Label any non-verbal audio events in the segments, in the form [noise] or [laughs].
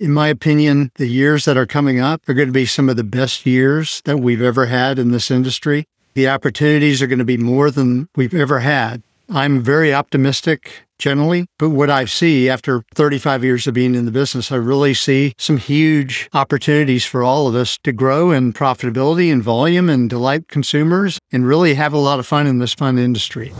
In my opinion, the years that are coming up are going to be some of the best years that we've ever had in this industry. The opportunities are going to be more than we've ever had. I'm very optimistic generally, but what I see after 35 years of being in the business, I really see some huge opportunities for all of us to grow in profitability and volume and delight consumers and really have a lot of fun in this fun industry.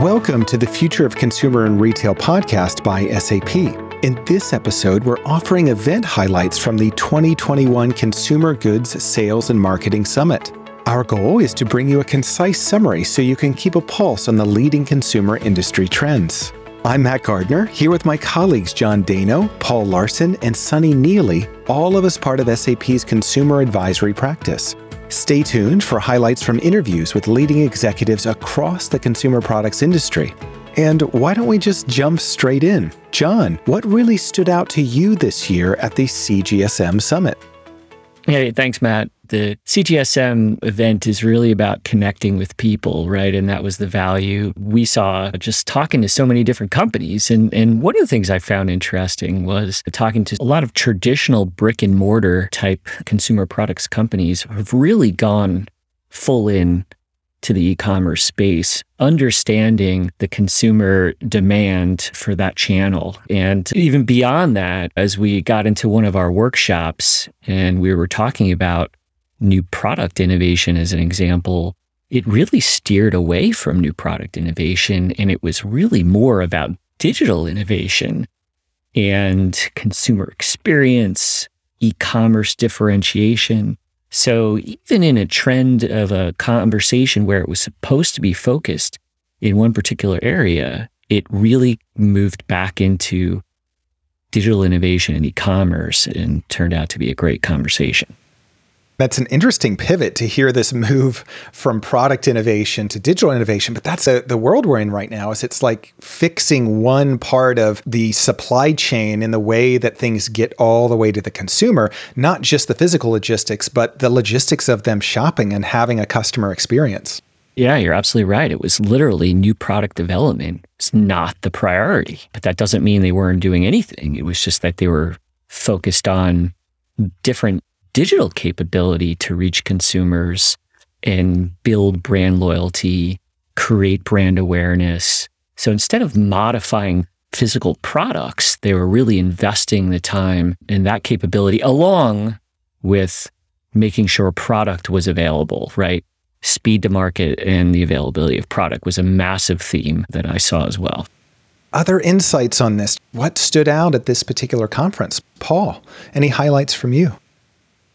Welcome to the Future of Consumer and Retail podcast by SAP. In this episode, we're offering event highlights from the 2021 Consumer Goods Sales and Marketing Summit. Our goal is to bring you a concise summary so you can keep a pulse on the leading consumer industry trends. I'm Matt Gardner, here with my colleagues John Dano, Paul Larson, and Sunny Neely, all of us part of SAP's consumer advisory practice. Stay tuned for highlights from interviews with leading executives across the consumer products industry. And why don't we just jump straight in? John, what really stood out to you this year at the CGSM Summit? Hey, thanks, Matt. The CGSM event is really about connecting with people, right? And that was the value we saw just talking to so many different companies. And, and one of the things I found interesting was talking to a lot of traditional brick and mortar type consumer products companies have really gone full in to the e-commerce space, understanding the consumer demand for that channel. And even beyond that, as we got into one of our workshops and we were talking about new product innovation as an example, it really steered away from new product innovation and it was really more about digital innovation and consumer experience, e-commerce differentiation. So even in a trend of a conversation where it was supposed to be focused in one particular area, it really moved back into digital innovation and e-commerce and turned out to be a great conversation. That's an interesting pivot to hear this move from product innovation to digital innovation. But that's a, the world we're in right now. Is it's like fixing one part of the supply chain in the way that things get all the way to the consumer, not just the physical logistics, but the logistics of them shopping and having a customer experience. Yeah, you're absolutely right. It was literally new product development. It's not the priority, but that doesn't mean they weren't doing anything. It was just that they were focused on different digital capability to reach consumers and build brand loyalty, create brand awareness. So instead of modifying physical products, they were really investing the time in that capability along with making sure product was available, right? Speed to market and the availability of product was a massive theme that I saw as well. Other insights on this? What stood out at this particular conference? Paul, any highlights from you?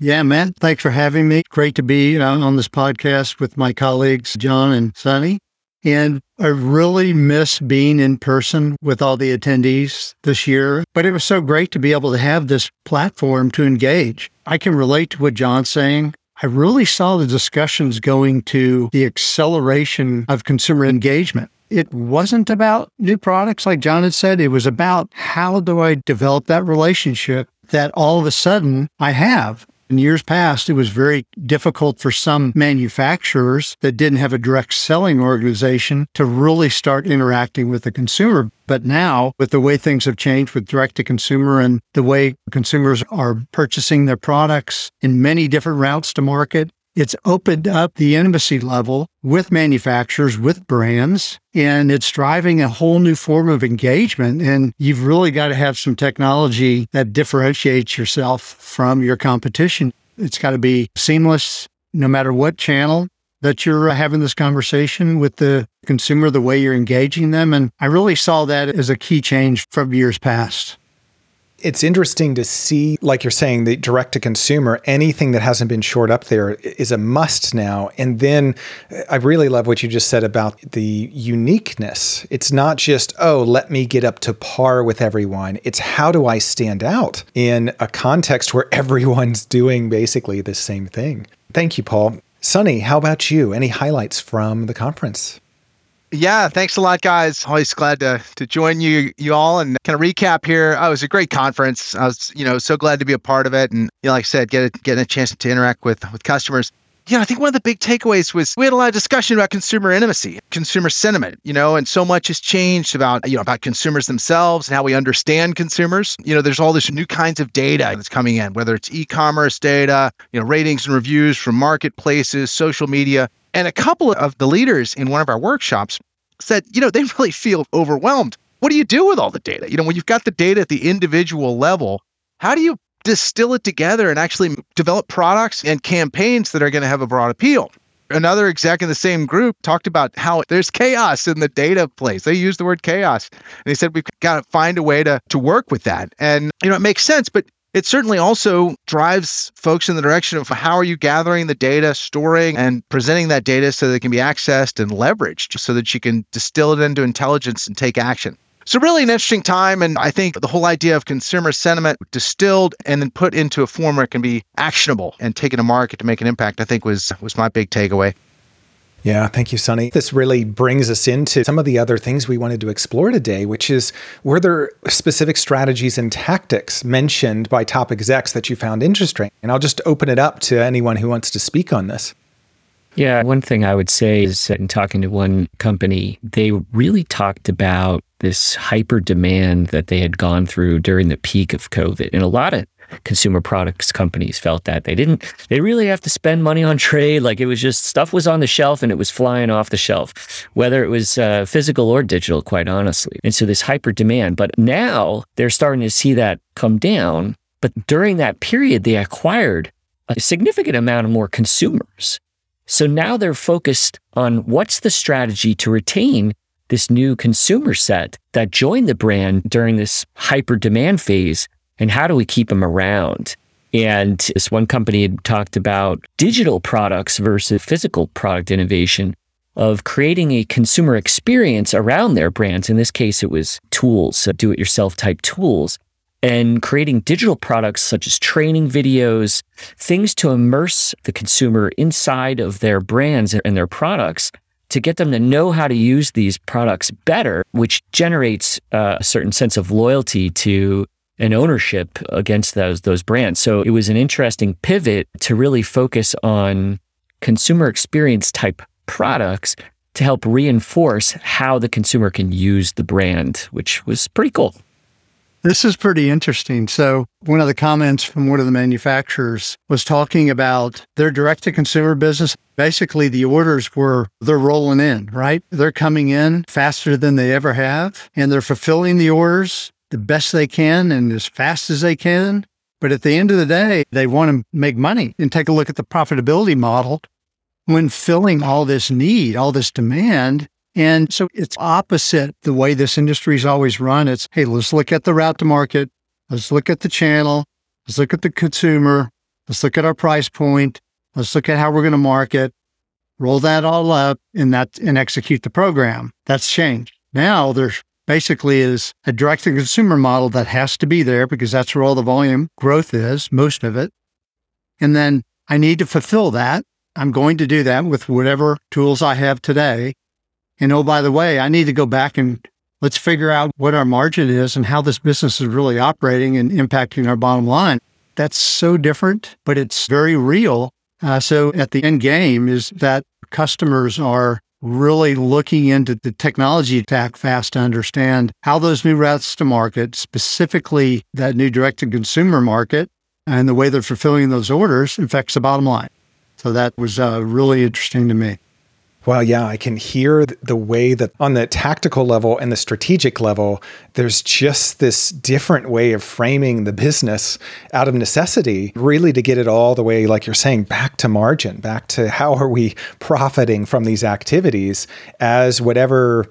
Yeah, Matt, thanks for having me. Great to be on this podcast with my colleagues, John and Sunny. And I really miss being in person with all the attendees this year, but it was so great to be able to have this platform to engage. I can relate to what John's saying. I really saw the discussions going to the acceleration of consumer engagement. It wasn't about new products, like John had said. It was about how do I develop that relationship that all of a sudden I have. In years past, it was very difficult for some manufacturers that didn't have a direct selling organization to really start interacting with the consumer. But now, with the way things have changed with direct to consumer and the way consumers are purchasing their products in many different routes to market, it's opened up the intimacy level with manufacturers, with brands, and it's driving a whole new form of engagement. And you've really got to have some technology that differentiates yourself from your competition. It's got to be seamless no matter what channel that you're uh, having this conversation with the consumer, the way you're engaging them. And I really saw that as a key change from years past. It's interesting to see, like you're saying, the direct to consumer, anything that hasn't been shored up there is a must now. And then uh, I really love what you just said about the uniqueness. It's not just, oh, let me get up to par with everyone. It's how do I stand out in a context where [laughs] everyone's doing basically the same thing. Thank you, Paul. Sunny, how about you? Any highlights from the conference? Yeah, thanks a lot, guys. Always glad to to join you you all and kind of recap here. Oh, it was a great conference. I was, you know, so glad to be a part of it, and you know, like I said, get a, getting a chance to interact with with customers. you know, I think one of the big takeaways was we had a lot of discussion about consumer intimacy, consumer sentiment, you know, and so much has changed about, you know, about consumers themselves and how we understand consumers. You know, there's all this new kinds of data that's coming in, whether it's e-commerce data, you know, ratings and reviews from marketplaces, social media. And a couple of the leaders in one of our workshops said, you know, they [laughs] really feel overwhelmed. What do you do with all the data? You know, when you've got the data at the individual level, how do you distill it together and actually develop products and campaigns that are going to have a broad appeal? Another exec in the same group talked about how there's chaos in the data place. They used the word chaos. And he said, we've got to find a way to, to work with that. And, you know, it makes sense, but it certainly also drives folks in the direction of how are you gathering the data, storing and presenting that data so that it can be accessed and leveraged so that you can distill it into intelligence and take action. So, really an interesting time. And I think the whole idea of consumer sentiment distilled and then put into a form where it can be actionable and taken to market to make an impact, I think was was my big takeaway. Yeah, thank you, Sunny. This really brings us into some of the other things we wanted to explore today, which is were there specific strategies and tactics mentioned by top execs that you found interesting? And I'll just open it up to anyone who wants to speak on this. Yeah, one thing I would say is in talking to one company, they really talked about this hyper demand that they had gone through during the peak of COVID. And a lot of consumer products companies felt that. They didn't they really have to spend money on trade. Like it was just stuff was on the shelf and it was flying off the shelf whether it was uh, physical or digital quite honestly. And so this hyper demand but now they're starting to see that come down. But during that period they acquired a significant amount of more consumers. So now they're focused on what's the strategy to retain this new consumer set that joined the brand during this hyper demand phase and how do we keep them around? And this one company had talked about digital products versus physical product innovation of creating a consumer experience around their brands. In this case, it was tools, so do it yourself type tools and creating digital products such as training videos, things to immerse the consumer inside of their brands and their products to get them to know how to use these products better, which generates uh, a certain sense of loyalty to an ownership against those those brands. So it was an interesting pivot to really focus on consumer experience type products to help reinforce how the consumer can use the brand, which was pretty cool. This is pretty interesting. So, one of the comments from one of the manufacturers was talking about their direct to consumer business. Basically, the orders were they're rolling in, right? They're coming in faster than they ever have, and they're fulfilling the orders the best they can and as fast as they can. But at the end of the day, they want to make money and take a look at the profitability model when filling all this need, all this demand. And so it's opposite the way this industry is always run. It's, hey, let's look at the route to market. Let's look at the channel. Let's look at the consumer. Let's look at our price point. Let's look at how we're going to market, roll that all up and that and execute the program. That's changed. Now there's basically is a direct to consumer model that has to be there because that's where all the volume growth is, most of it. And then I need to fulfill that. I'm going to do that with whatever tools I have today. And oh, by the way, I need to go back and let's figure out what our margin is and how this business is really operating and impacting our bottom line. That's so different, but it's very real. Uh, so at the end game is that customers are really looking into the technology attack fast to understand how those new routes to market, specifically that new direct to consumer market, and the way they're fulfilling those orders affects the bottom line. So that was uh, really interesting to me. Well, yeah, I can hear the way that on the tactical level and the strategic level, there's just this different way of framing the business out of necessity, really to get it all the way, like you're saying, back to margin, back to how are we profiting from these activities as whatever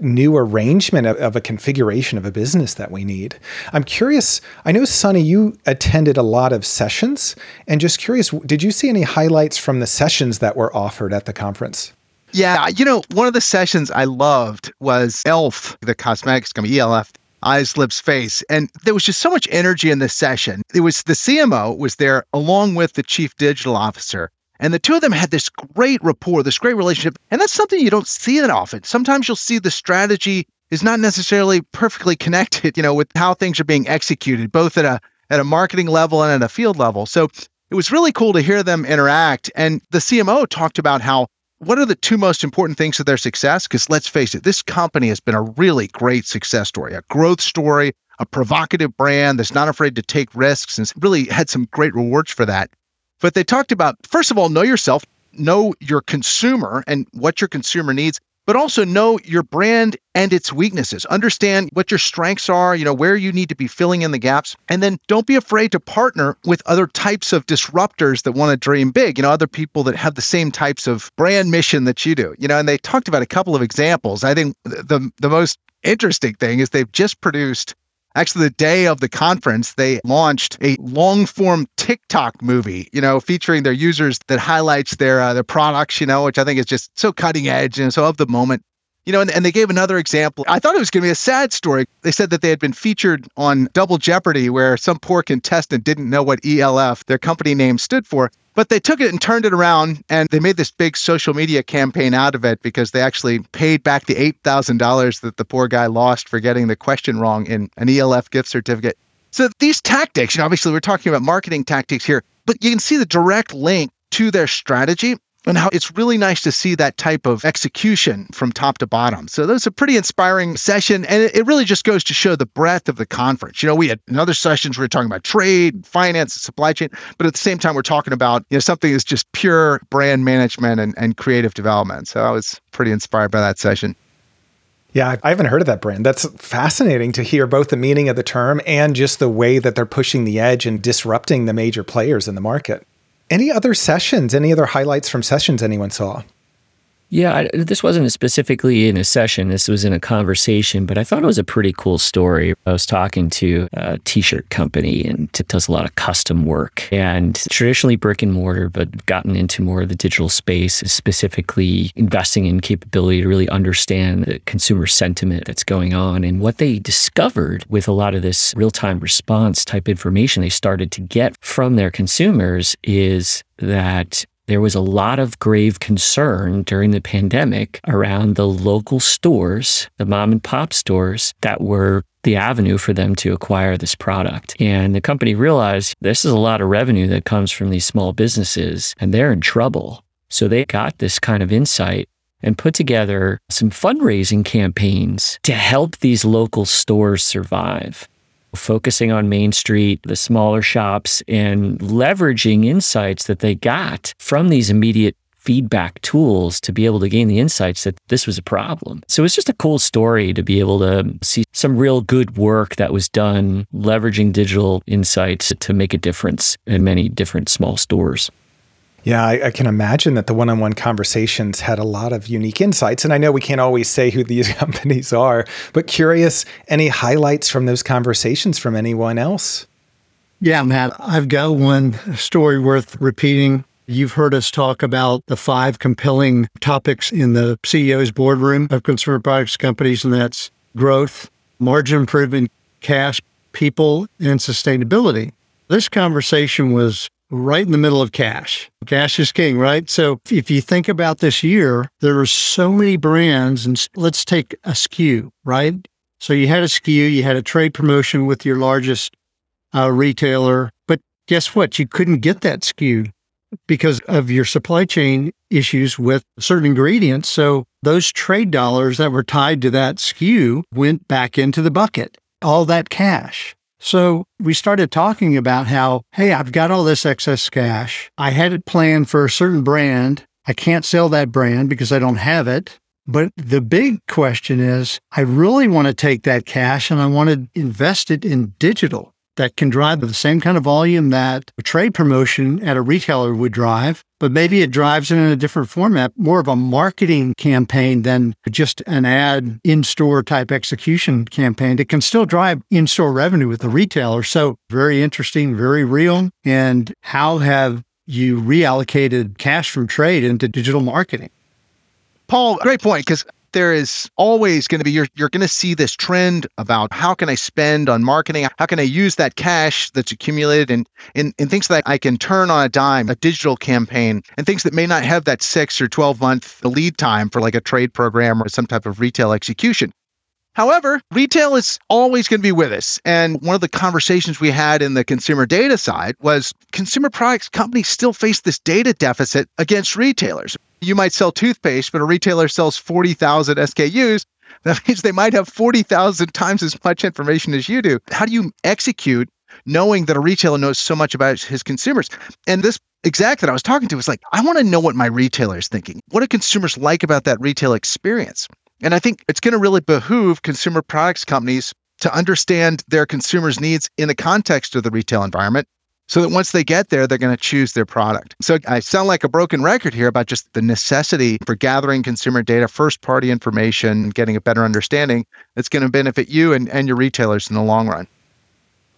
new arrangement of, of, a configuration of a business that we need. I'm curious, I know, Sunny, you attended a lot of sessions, and just curious, did you see any highlights from the sessions that were offered at the conference? Yeah, you know, one of the sessions I loved was ELF, the cosmetics company, ELF, eyes, lips, face. And there was just so much energy in this session. It was the CMO was there along with the chief digital officer. And the two of them had this great rapport, this great relationship. And that's something you don't see that often. Sometimes you'll see the strategy is not necessarily perfectly connected, [laughs] you know, with how things are being executed, both at a at a marketing level and at a field level. So it was really cool to hear them interact. And the CMO talked about how what are the two most important things to their success? Because let's face it, this company has been a really great success story, a growth story, a provocative brand that's not afraid to take risks and really had some great rewards for that. But they talked about, first of all, know yourself, know your consumer and what your consumer needs but also know your brand and its weaknesses. Understand what your strengths are, you know, where you need to be filling in the gaps. And then don't be afraid to partner with other types of disruptors that want to dream big, you know, other people that have the same types of brand mission that you do. You know, and they talked about a couple of examples. I think the the most interesting thing is they've just produced Actually, the day of the conference, they launched a long form TikTok movie, you know, featuring their users that highlights their uh, their products, you know, which I think is just so cutting edge and so of the moment. You know, and, and they gave another example. I thought it was going to be a sad story. They said that they had been featured on Double Jeopardy, where some poor contestant didn't know what ELF, their company name, stood for. But they took it and turned it around and they made this big social media campaign out of it because they actually paid back the $8,000 that the poor guy lost for getting the question wrong in an ELF gift certificate. So these tactics, you know, obviously we're talking about marketing tactics here, but you can see the direct link to their strategy and how it's really nice to see that type of execution from top to bottom. So that was a pretty inspiring session. And it, really just goes to show the breadth of the conference. You know, we had in other sessions, we were talking about trade, finance, and supply chain, but at the same time, we're talking about, you know, something that's just pure brand management and, and creative development. So I was pretty inspired by that session. Yeah, I haven't heard of that brand. That's fascinating to hear both the meaning of the term and just the way that they're pushing the edge and disrupting the major players in the market. Any other sessions, any other highlights from sessions anyone saw? Yeah, I, this wasn't specifically in a session. This was in a conversation, but I thought it was a pretty cool story. I was talking to a t-shirt company and it does a lot of custom work and traditionally brick and mortar, but gotten into more of the digital space, specifically investing in capability to really understand the consumer sentiment that's going on. And what they discovered with a lot of this real-time response type information they started to get from their consumers is that there was a lot of grave concern during the pandemic around the local stores, the mom and pop stores that were the avenue for them to acquire this product. And the company realized this is a lot of revenue that comes from these small businesses and they're in trouble. So they got this kind of insight and put together some fundraising campaigns to help these local stores survive focusing on Main Street, the smaller shops, and leveraging insights that they got from these immediate feedback tools to be able to gain the insights that this was a problem. So it's just a cool story to be able to see some real good work that was done leveraging digital insights to make a difference in many different small stores. Yeah, I, I, can imagine that the one on one conversations had a lot of unique insights. And I know we can't always say who these [laughs] companies are, but curious any highlights from those conversations from anyone else? Yeah, Matt, I've got one story worth repeating. You've heard us talk about the five compelling topics in the CEO's boardroom of consumer products companies, and that's growth, margin improvement, cash, people, and sustainability. This conversation was right in the middle of cash. Cash is king, right? So if you think about this year, there are so many brands, and let's take a SKU, right? So you had a SKU, you had a trade promotion with your largest uh, retailer, but guess what? You couldn't get that SKU because of your supply chain issues with certain ingredients. So those trade dollars that were tied to that SKU went back into the bucket, all that cash. So we started talking about how, hey, I've got all this excess cash. I had it planned for a certain brand. I can't sell that brand because I don't have it. But the big question is, I really want to take that cash and I want to invest it in digital that can drive the same kind of volume that a trade promotion at a retailer would drive, but maybe it drives it in a different format, more of a marketing campaign than just an ad in store type execution campaign. It can still drive in store revenue with the retailer. So, very interesting, very real. And how have you reallocated cash from trade into digital marketing? Paul, great point. Because there is always going to be you're you're going to see this trend about how can I spend on marketing? How can I use that cash that's accumulated and in, in things that I can turn on a dime, a digital campaign, and things that may not have that six or 12 month lead time for like a trade program or some type of retail execution. However, retail is always going to be with us. And one of the conversations we had in the consumer data side was consumer products companies still face this data deficit against retailers. You might sell toothpaste, but a retailer sells 40,000 SKUs. [laughs] That means they might have 40,000 times as much information as you do. How do you execute knowing that a retailer knows so much about his consumers? And this exec that I was talking to was like, I want to know what my retailer is thinking. What do consumers like about that retail experience? And I think it's going to really behoove consumer products companies to understand their consumers' needs in the context of the retail environment so that once they get there, they're going to choose their product. So I sound like a broken record here about just the necessity for gathering consumer data, first party information, getting a better understanding that's going to benefit you and, and your retailers in the long run.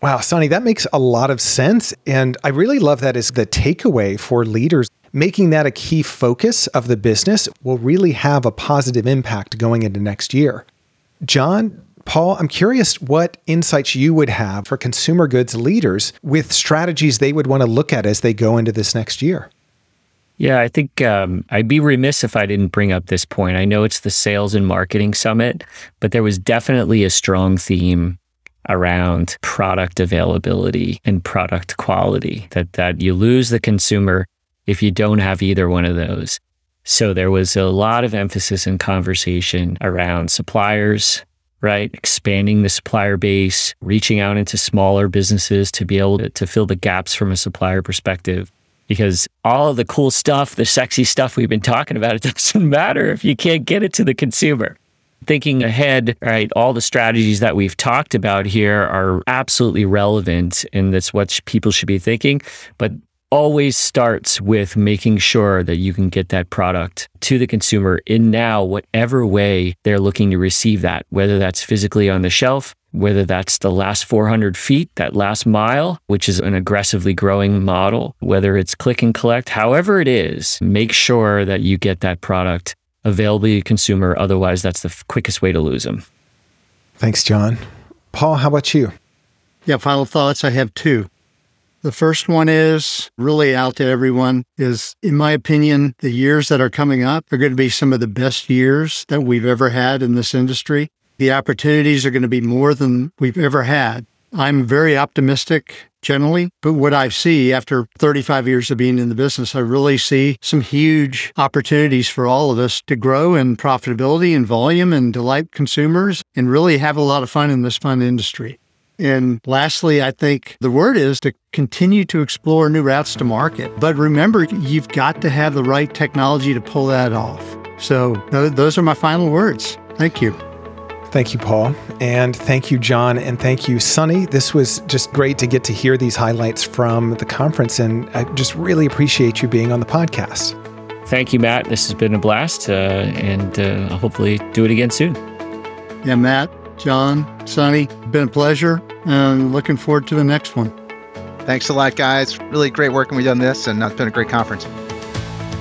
Wow, Sunny, that makes a lot of sense. And I really love that as the takeaway for leaders. Making that a key focus of the business will really have a positive impact going into next year. John, Paul, I'm curious what insights you would have for consumer goods leaders with strategies they would want to look at as they go into this next year. Yeah, I think um, I'd be remiss if I didn't bring up this point. I know it's the sales and marketing summit, but there was definitely a strong theme around product availability and product quality that that you lose the consumer if you don't have either one of those. So there was a lot of emphasis and conversation around suppliers, right? Expanding the supplier base, reaching out into smaller businesses to be able to, to fill the gaps from a supplier perspective. Because all of the cool stuff, the sexy stuff we've been talking about, [laughs] it doesn't matter if you can't get it to the consumer thinking ahead, right, all the strategies that we've talked about here are absolutely relevant and that's what people should be thinking. But always starts with making sure that you can get that product to the consumer in now whatever way they're looking to receive that, whether that's physically on the shelf, whether that's the last 400 feet, that last mile, which is an aggressively growing model, whether it's click and collect, however it is, make sure that you get that product available to the consumer. Otherwise, that's the quickest way to lose them. Thanks, John. Paul, how about you? Yeah, final thoughts. I have two. The first one is really out to everyone is, in my opinion, the years that are coming up are going to be some of the best years that we've ever had in this industry. The opportunities are going to be more than we've ever had. I'm very optimistic generally. But what I see after 35 years of being in the business, I really see some huge opportunities for all of us to grow in profitability and volume and delight consumers and really have a lot of fun in this fun industry. And lastly, I think the word is to continue to explore new routes to market. But remember, you've got to have the right technology to pull that off. So those are my final words. Thank you. Thank you, Paul. And thank you, John. And thank you, Sunny. This was just great to get to hear these highlights from the conference. And I just really appreciate you being on the podcast. Thank you, Matt. This has been a blast. Uh, and uh, hopefully do it again soon. Yeah, Matt, John, Sunny, been a pleasure. And looking forward to the next one. Thanks a lot, guys. Really great working with you on this. And uh, it's been a great conference.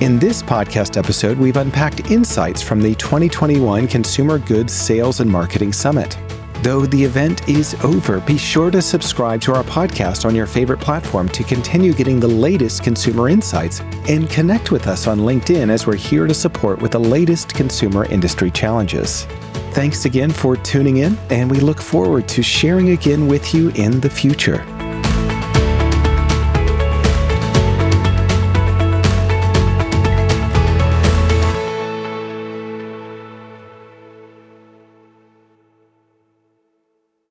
In this podcast episode, we've unpacked insights from the 2021 Consumer Goods Sales and Marketing Summit. Though the event is over, be sure to subscribe to our podcast on your favorite platform to continue getting the latest consumer insights and connect with us on LinkedIn as we're here to support with the latest consumer industry challenges. Thanks again for tuning in, and we look forward to sharing again with you in the future.